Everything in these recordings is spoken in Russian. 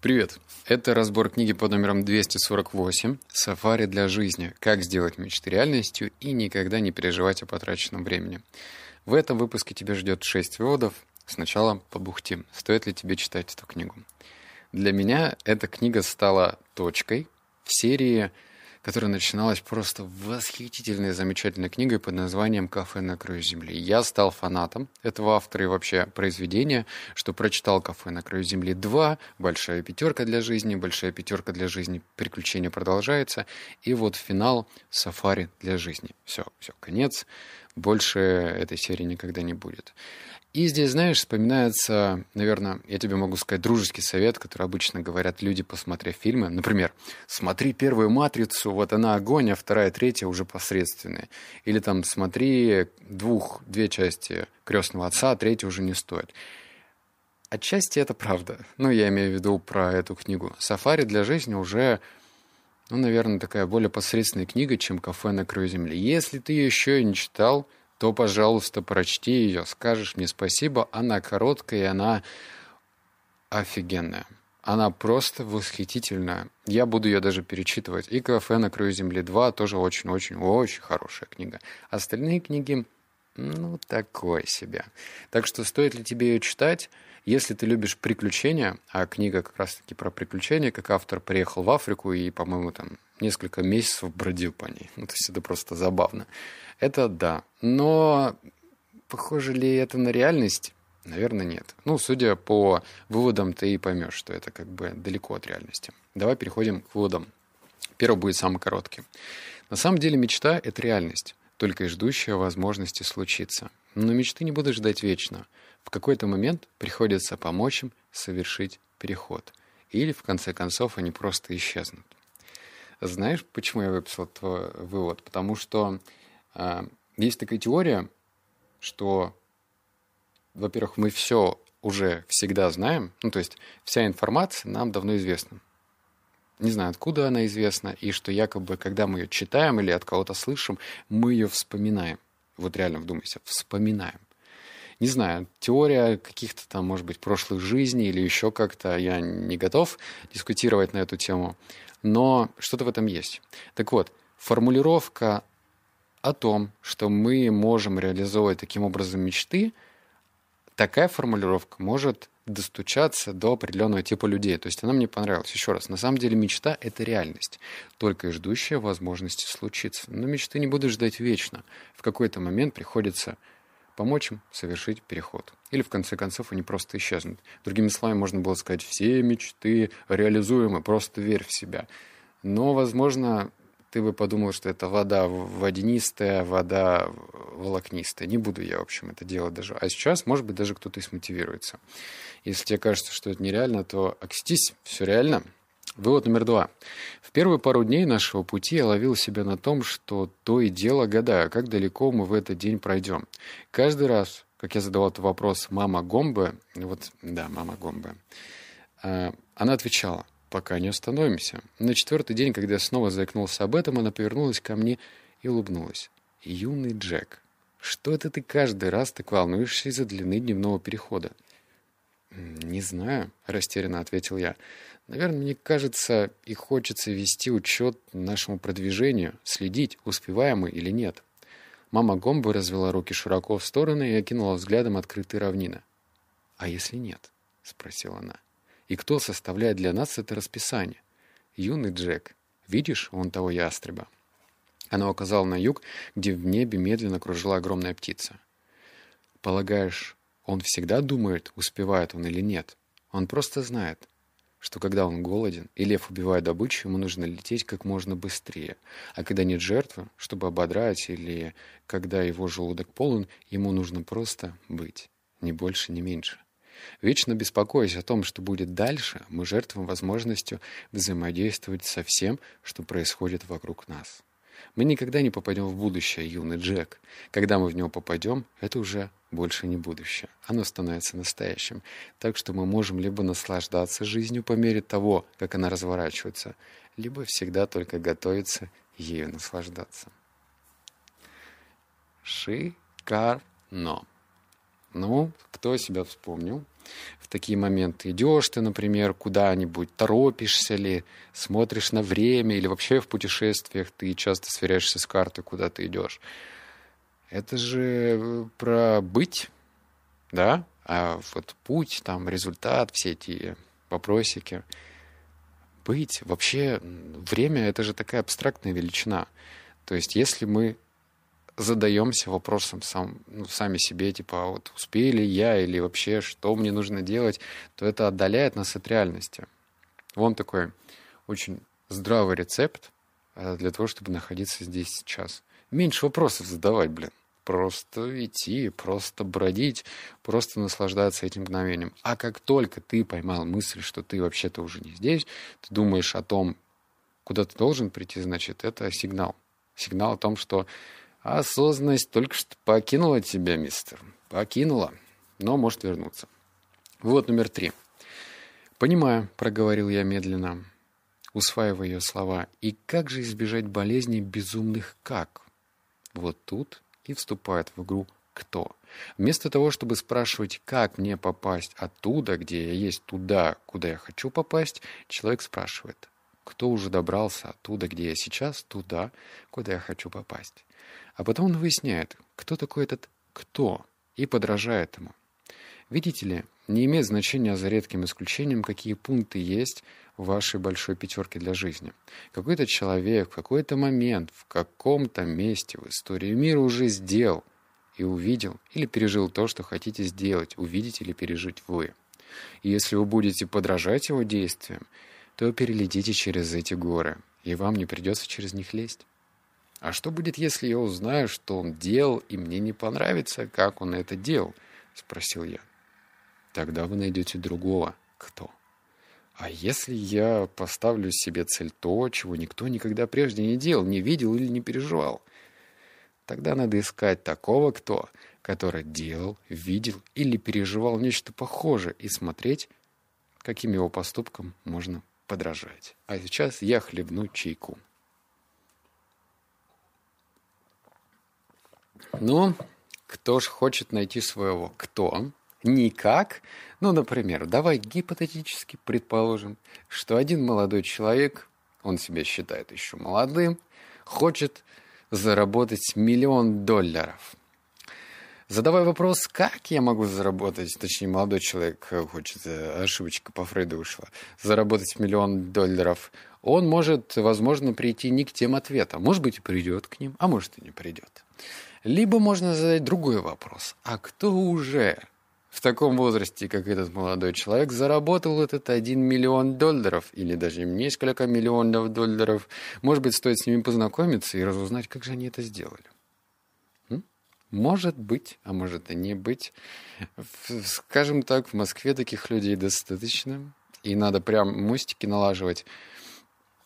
Привет! Это разбор книги под номером 248 «Сафари для жизни. Как сделать мечты реальностью и никогда не переживать о потраченном времени». В этом выпуске тебя ждет 6 выводов. Сначала побухтим. Стоит ли тебе читать эту книгу? Для меня эта книга стала точкой в серии которая начиналась просто восхитительной, замечательной книгой под названием «Кафе на краю земли». Я стал фанатом этого автора и вообще произведения, что прочитал «Кафе на краю земли 2», «Большая пятерка для жизни», «Большая пятерка для жизни», «Приключения продолжается», и вот финал «Сафари для жизни». Все, все, конец. Больше этой серии никогда не будет. И здесь, знаешь, вспоминается, наверное, я тебе могу сказать дружеский совет, который обычно говорят люди, посмотрев фильмы. Например, смотри первую «Матрицу», вот она огонь, а вторая, третья уже посредственные. Или там смотри двух, две части «Крестного отца», а третья уже не стоит. Отчасти это правда. Ну, я имею в виду про эту книгу. «Сафари для жизни» уже, ну, наверное, такая более посредственная книга, чем «Кафе на краю земли». Если ты еще и не читал – то, пожалуйста, прочти ее, скажешь мне спасибо. Она короткая, и она офигенная. Она просто восхитительная. Я буду ее даже перечитывать. И «Кафе на краю земли 2» тоже очень-очень-очень хорошая книга. Остальные книги, ну, такое себе. Так что стоит ли тебе ее читать? Если ты любишь приключения, а книга как раз-таки про приключения, как автор приехал в Африку и, по-моему, там несколько месяцев бродил по ней. Ну, то есть это просто забавно. Это да. Но похоже ли это на реальность? Наверное, нет. Ну, судя по выводам, ты и поймешь, что это как бы далеко от реальности. Давай переходим к выводам. Первый будет самый короткий. На самом деле мечта — это реальность, только и ждущая возможности случиться. Но мечты не будут ждать вечно. В какой-то момент приходится помочь им совершить переход. Или, в конце концов, они просто исчезнут. Знаешь, почему я выписал твой вывод? Потому что э, есть такая теория, что, во-первых, мы все уже всегда знаем, ну, то есть вся информация нам давно известна. Не знаю, откуда она известна, и что якобы, когда мы ее читаем или от кого-то слышим, мы ее вспоминаем. Вот реально вдумайся, вспоминаем. Не знаю, теория каких-то там, может быть, прошлых жизней или еще как-то, я не готов дискутировать на эту тему но что-то в этом есть. Так вот, формулировка о том, что мы можем реализовывать таким образом мечты, такая формулировка может достучаться до определенного типа людей. То есть она мне понравилась. Еще раз, на самом деле мечта — это реальность, только и ждущая возможности случиться. Но мечты не будут ждать вечно. В какой-то момент приходится помочь им совершить переход. Или, в конце концов, они просто исчезнут. Другими словами, можно было сказать, все мечты реализуемы, просто верь в себя. Но, возможно, ты бы подумал, что это вода водянистая, вода волокнистая. Не буду я, в общем, это делать даже. А сейчас, может быть, даже кто-то и смотивируется. Если тебе кажется, что это нереально, то окстись, все реально. Вывод номер два. В первые пару дней нашего пути я ловил себя на том, что то и дело гадаю, как далеко мы в этот день пройдем. Каждый раз, как я задавал этот вопрос «мама Гомбе», вот, да, мама Гомбе, а, она отвечала «пока не остановимся». На четвертый день, когда я снова заикнулся об этом, она повернулась ко мне и улыбнулась. «Юный Джек, что это ты каждый раз так волнуешься из-за длины дневного перехода?» «Не знаю», — растерянно ответил я. Наверное, мне кажется, и хочется вести учет нашему продвижению, следить, успеваем мы или нет. Мама Гомбы развела руки широко в стороны и окинула взглядом открытые равнины. «А если нет?» — спросила она. «И кто составляет для нас это расписание?» «Юный Джек. Видишь, он того ястреба». Она указала на юг, где в небе медленно кружила огромная птица. «Полагаешь, он всегда думает, успевает он или нет? Он просто знает что когда он голоден и лев убивает добычу, ему нужно лететь как можно быстрее. А когда нет жертвы, чтобы ободрать, или когда его желудок полон, ему нужно просто быть. Ни больше, ни меньше. Вечно беспокоясь о том, что будет дальше, мы жертвуем возможностью взаимодействовать со всем, что происходит вокруг нас. Мы никогда не попадем в будущее, юный Джек. Когда мы в него попадем, это уже больше не будущее. Оно становится настоящим. Так что мы можем либо наслаждаться жизнью по мере того, как она разворачивается, либо всегда только готовиться ею наслаждаться. Шикарно. Ну, кто себя вспомнил? в такие моменты. Идешь ты, например, куда-нибудь, торопишься ли, смотришь на время, или вообще в путешествиях ты часто сверяешься с картой, куда ты идешь. Это же э, про быть, да? А вот путь, там, результат, все эти вопросики. Быть. Вообще, время — это же такая абстрактная величина. То есть, если мы задаемся вопросом сам, ну, сами себе, типа, а вот успею я или вообще, что мне нужно делать, то это отдаляет нас от реальности. Вон такой очень здравый рецепт э, для того, чтобы находиться здесь сейчас. Меньше вопросов задавать, блин. Просто идти, просто бродить, просто наслаждаться этим мгновением. А как только ты поймал мысль, что ты вообще-то уже не здесь, ты думаешь о том, куда ты должен прийти, значит, это сигнал. Сигнал о том, что осознанность только что покинула тебя, мистер. Покинула, но может вернуться. Вот номер три. «Понимаю», — проговорил я медленно, усваивая ее слова. «И как же избежать болезней безумных как?» Вот тут и вступает в игру «кто». Вместо того, чтобы спрашивать, как мне попасть оттуда, где я есть, туда, куда я хочу попасть, человек спрашивает, кто уже добрался оттуда, где я сейчас, туда, куда я хочу попасть. А потом он выясняет, кто такой этот «кто», и подражает ему. Видите ли, не имеет значения за редким исключением, какие пункты есть вашей большой пятерке для жизни. Какой-то человек в какой-то момент, в каком-то месте в истории мира уже сделал и увидел или пережил то, что хотите сделать, увидеть или пережить вы. И если вы будете подражать его действиям, то перелетите через эти горы, и вам не придется через них лезть. А что будет, если я узнаю, что он делал, и мне не понравится, как он это делал? Спросил я. Тогда вы найдете другого. Кто? А если я поставлю себе цель то, чего никто никогда прежде не делал, не видел или не переживал? Тогда надо искать такого кто, который делал, видел или переживал нечто похожее и смотреть, каким его поступкам можно подражать. А сейчас я хлебну чайку. Ну, кто ж хочет найти своего кто? Никак. Ну, например, давай гипотетически предположим, что один молодой человек, он себя считает еще молодым, хочет заработать миллион долларов. Задавай вопрос, как я могу заработать, точнее, молодой человек хочет, э, ошибочка по Фрейду вышла, заработать миллион долларов, он может, возможно, прийти не к тем ответам. Может быть, и придет к ним, а может, и не придет. Либо можно задать другой вопрос. А кто уже в таком возрасте, как этот молодой человек, заработал этот один миллион долларов или даже несколько миллионов долларов? Может быть, стоит с ними познакомиться и разузнать, как же они это сделали? Может быть, а может и не быть. Скажем так, в Москве таких людей достаточно. И надо прям мостики налаживать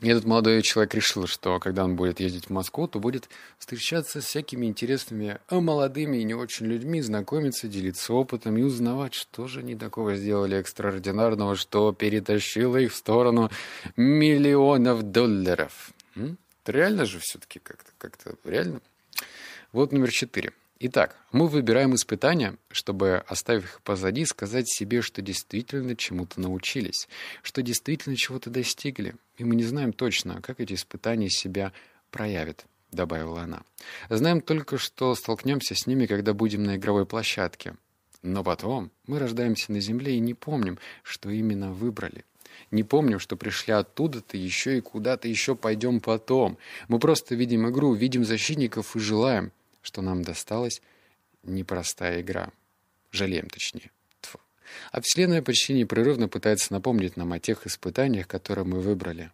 и этот молодой человек решил, что когда он будет ездить в Москву, то будет встречаться с всякими интересными, а молодыми и не очень людьми, знакомиться, делиться опытом и узнавать, что же они такого сделали экстраординарного, что перетащило их в сторону миллионов долларов. М? Это реально же все-таки как-то, как-то реально. Вот номер четыре. Итак, мы выбираем испытания, чтобы, оставив их позади, сказать себе, что действительно чему-то научились, что действительно чего-то достигли. И мы не знаем точно, как эти испытания себя проявят, добавила она. Знаем только, что столкнемся с ними, когда будем на игровой площадке. Но потом мы рождаемся на Земле и не помним, что именно выбрали. Не помним, что пришли оттуда-то еще и куда-то еще пойдем потом. Мы просто видим игру, видим защитников и желаем, что нам досталась непростая игра. Жалеем, точнее. Тьфу. А Вселенная почти непрерывно пытается напомнить нам о тех испытаниях, которые мы выбрали.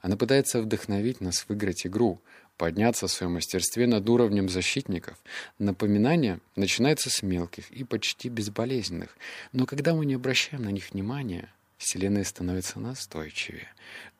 Она пытается вдохновить нас выиграть игру, подняться в своем мастерстве над уровнем защитников. Напоминание начинается с мелких и почти безболезненных, но когда мы не обращаем на них внимания, Вселенная становится настойчивее.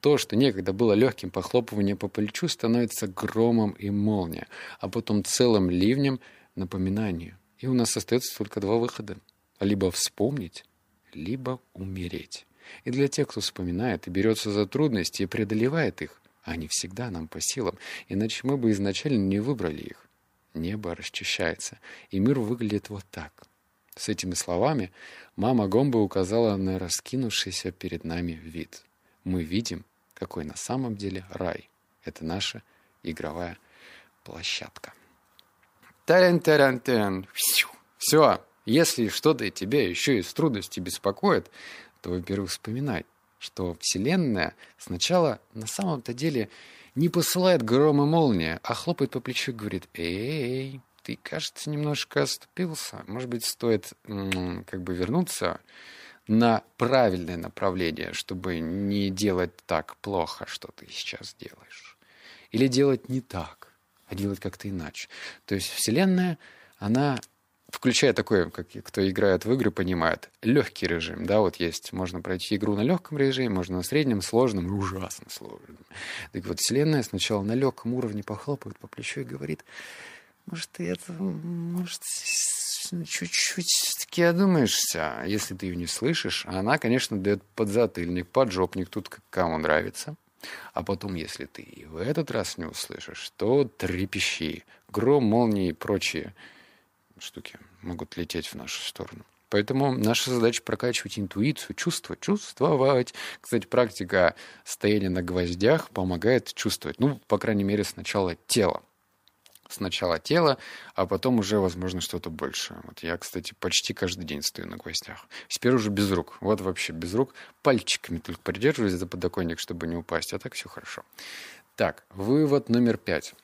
То, что некогда было легким похлопыванием по плечу, становится громом и молнией, а потом целым ливнем напоминанию. И у нас остается только два выхода. Либо вспомнить, либо умереть. И для тех, кто вспоминает и берется за трудности и преодолевает их, они всегда нам по силам, иначе мы бы изначально не выбрали их. Небо расчищается, и мир выглядит вот так. С этими словами мама Гомбы указала на раскинувшийся перед нами вид. Мы видим, какой на самом деле рай. Это наша игровая площадка. Тарен-тарен-тен. Все. Если что-то тебя еще из трудностей беспокоит, то, во-первых, вспоминай, что Вселенная сначала на самом-то деле не посылает гром и молния, а хлопает по плечу и говорит «Эй, ты, кажется, немножко оступился. Может быть, стоит как бы вернуться на правильное направление, чтобы не делать так плохо, что ты сейчас делаешь. Или делать не так, а делать как-то иначе. То есть Вселенная, она включая такой, как кто играет в игры, понимает, легкий режим, да, вот есть, можно пройти игру на легком режиме, можно на среднем, сложном и ужасно сложном. Так вот, Вселенная сначала на легком уровне похлопает по плечу и говорит, может, это, может, чуть-чуть все-таки одумаешься, если ты ее не слышишь. Она, конечно, дает подзатыльник, поджопник, тут кому нравится. А потом, если ты и в этот раз не услышишь, то трепещи. Гром, молнии и прочие штуки могут лететь в нашу сторону. Поэтому наша задача прокачивать интуицию, чувство, чувствовать. Кстати, практика стояния на гвоздях помогает чувствовать. Ну, по крайней мере, сначала тело. Сначала тело, а потом уже, возможно, что-то большее. Вот я, кстати, почти каждый день стою на гвоздях. Теперь уже без рук. Вот вообще без рук. Пальчиками только придерживаюсь за подоконник, чтобы не упасть. А так все хорошо. Так, вывод номер пять.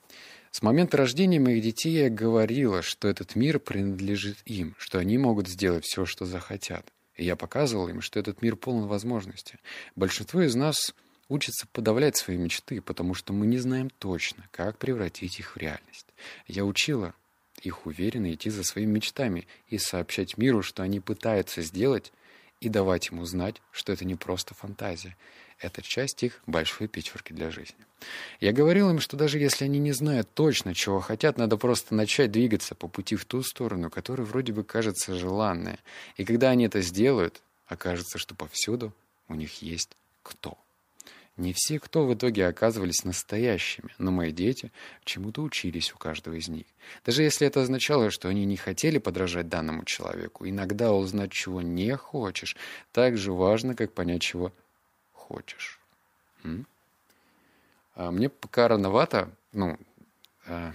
С момента рождения моих детей я говорила, что этот мир принадлежит им, что они могут сделать все, что захотят. И я показывал им, что этот мир полон возможностей. Большинство из нас учатся подавлять свои мечты, потому что мы не знаем точно, как превратить их в реальность. Я учила их уверенно идти за своими мечтами и сообщать миру, что они пытаются сделать, и давать ему знать, что это не просто фантазия. Это часть их большой пятерки для жизни. Я говорил им, что даже если они не знают точно, чего хотят, надо просто начать двигаться по пути в ту сторону, которая вроде бы кажется желанной. И когда они это сделают, окажется, что повсюду у них есть кто. Не все, кто в итоге оказывались настоящими, но мои дети чему-то учились у каждого из них. Даже если это означало, что они не хотели подражать данному человеку, иногда узнать, чего не хочешь, так же важно, как понять, чего хочешь. М? А мне пока рановато, ну, а,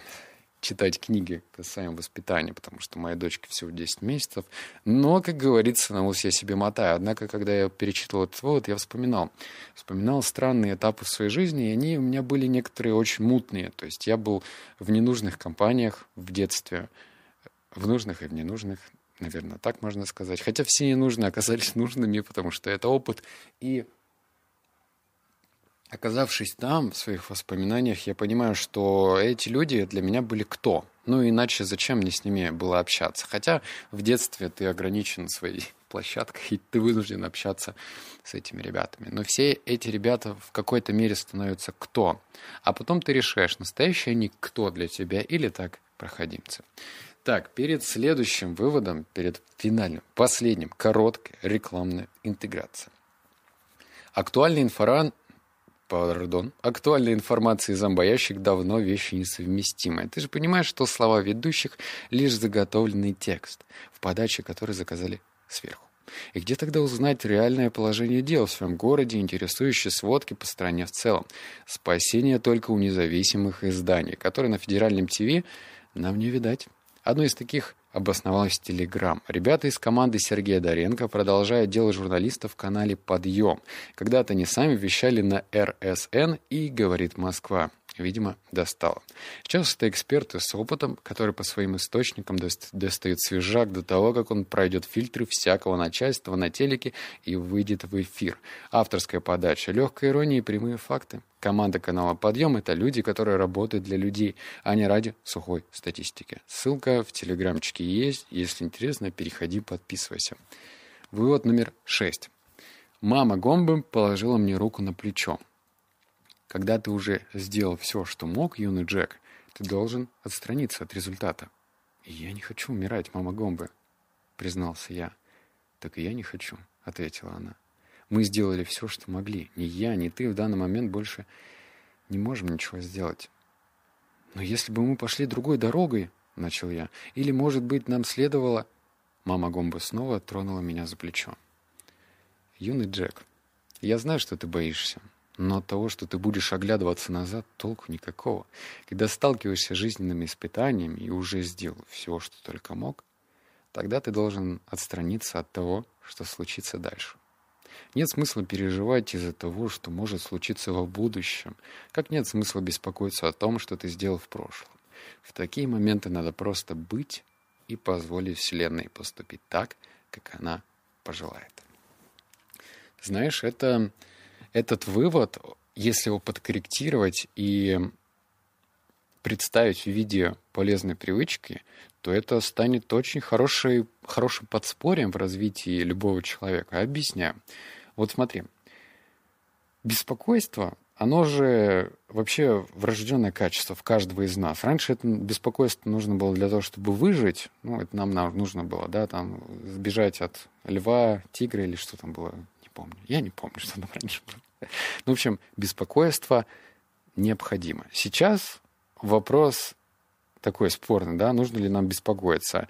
читать книги касаемо воспитания, потому что моей дочке всего 10 месяцев. Но, как говорится, на ус я себе мотаю. Однако, когда я перечитывал этот вывод, я вспоминал. Вспоминал странные этапы в своей жизни, и они у меня были некоторые очень мутные. То есть я был в ненужных компаниях в детстве, в нужных и в ненужных, наверное, так можно сказать. Хотя все ненужные оказались нужными, потому что это опыт. И Оказавшись там, в своих воспоминаниях, я понимаю, что эти люди для меня были кто? Ну, иначе зачем мне с ними было общаться? Хотя в детстве ты ограничен своей площадкой, и ты вынужден общаться с этими ребятами. Но все эти ребята в какой-то мере становятся кто? А потом ты решаешь, настоящие они кто для тебя или так проходимцы. Так, перед следующим выводом, перед финальным, последним, короткая рекламная интеграция. Актуальный инфоран Пардон. Актуальная информация и зомбоящик давно вещи несовместимые. Ты же понимаешь, что слова ведущих — лишь заготовленный текст, в подаче который заказали сверху. И где тогда узнать реальное положение дел в своем городе, интересующие сводки по стране в целом? Спасение только у независимых изданий, которые на федеральном ТВ нам не видать. Одно из таких обосновалась Телеграм. Ребята из команды Сергея Доренко продолжают дело журналистов в канале «Подъем». Когда-то они сами вещали на РСН и «Говорит Москва». Видимо, достало. Сейчас это эксперты с опытом, которые по своим источникам достают свежак до того, как он пройдет фильтры всякого начальства на телеке и выйдет в эфир. Авторская подача, легкая ирония и прямые факты. Команда канала «Подъем» — это люди, которые работают для людей, а не ради сухой статистики. Ссылка в телеграмчике есть. Если интересно, переходи, подписывайся. Вывод номер шесть. Мама Гомбы положила мне руку на плечо. Когда ты уже сделал все, что мог, юный Джек, ты должен отстраниться от результата. «Я не хочу умирать, мама Гомбы», — признался я. «Так и я не хочу», — ответила она. «Мы сделали все, что могли. Ни я, ни ты в данный момент больше не можем ничего сделать». «Но если бы мы пошли другой дорогой», — начал я, «или, может быть, нам следовало...» Мама Гомбы снова тронула меня за плечо. «Юный Джек, я знаю, что ты боишься, но от того, что ты будешь оглядываться назад, толку никакого. Когда сталкиваешься с жизненными испытаниями и уже сделал все, что только мог, тогда ты должен отстраниться от того, что случится дальше. Нет смысла переживать из-за того, что может случиться в будущем, как нет смысла беспокоиться о том, что ты сделал в прошлом. В такие моменты надо просто быть и позволить Вселенной поступить так, как она пожелает. Знаешь, это этот вывод, если его подкорректировать и представить в виде полезной привычки, то это станет очень хорошей, хорошим подспорьем в развитии любого человека. Объясняю. Вот смотри, беспокойство, оно же вообще врожденное качество в каждого из нас. Раньше это беспокойство нужно было для того, чтобы выжить. Ну, это нам нужно было, да, там, сбежать от льва, тигра или что там было, не помню. Я не помню, что там раньше было. Ну, в общем, беспокойство необходимо. Сейчас вопрос такой спорный, да, нужно ли нам беспокоиться.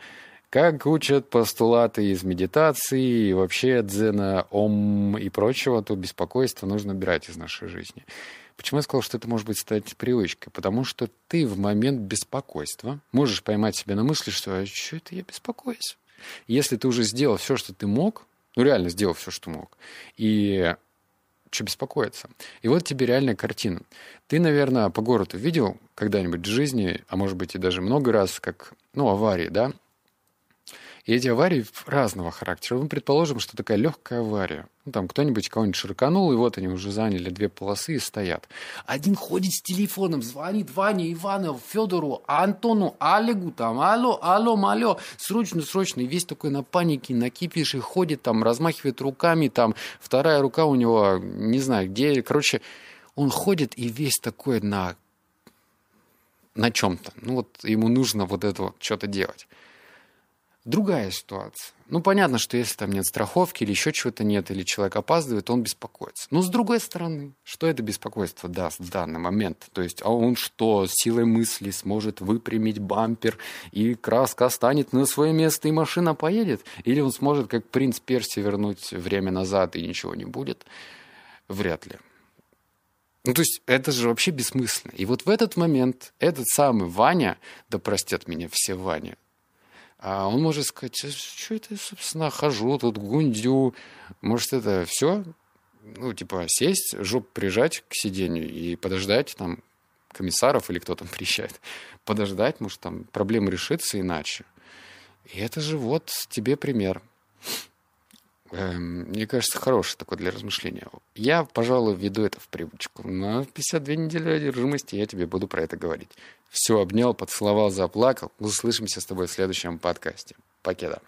Как учат постулаты из медитации и вообще дзена, ом и прочего, то беспокойство нужно убирать из нашей жизни. Почему я сказал, что это может быть стать привычкой? Потому что ты в момент беспокойства можешь поймать себя на мысли, что а что это я беспокоюсь? Если ты уже сделал все, что ты мог, ну реально сделал все, что мог, и что беспокоиться. И вот тебе реальная картина. Ты, наверное, по городу видел когда-нибудь в жизни, а может быть и даже много раз, как, ну, аварии, да, и эти аварии разного характера. Мы предположим, что такая легкая авария. Ну, там кто-нибудь кого-нибудь ширканул, и вот они уже заняли две полосы и стоят. Один ходит с телефоном, звонит Ване, Иванову, Федору, Антону, Олегу, там, алло, алло, алло, срочно, срочно. И весь такой на панике, на кипише ходит, там, размахивает руками, там, вторая рука у него, не знаю, где, короче, он ходит и весь такой на на чем-то. Ну вот ему нужно вот это вот что-то делать. Другая ситуация. Ну, понятно, что если там нет страховки или еще чего-то нет, или человек опаздывает, он беспокоится. Но с другой стороны, что это беспокойство даст в данный момент? То есть, а он что, силой мысли сможет выпрямить бампер, и краска станет на свое место, и машина поедет? Или он сможет, как принц Перси, вернуть время назад, и ничего не будет? Вряд ли. Ну, то есть, это же вообще бессмысленно. И вот в этот момент этот самый Ваня, да простят меня все Ваня, а он может сказать, «А что это, собственно, хожу, тут гундю. Может, это все? Ну, типа, сесть, жоп прижать к сиденью и подождать там комиссаров или кто там приезжает. Подождать, может, там проблема решится иначе. И это же вот тебе пример. Эм, мне кажется, хороший такой для размышления. Я, пожалуй, введу это в привычку. На 52 недели одержимости я тебе буду про это говорить. Все, обнял, поцеловал, заплакал. Услышимся с тобой в следующем подкасте. Покеда.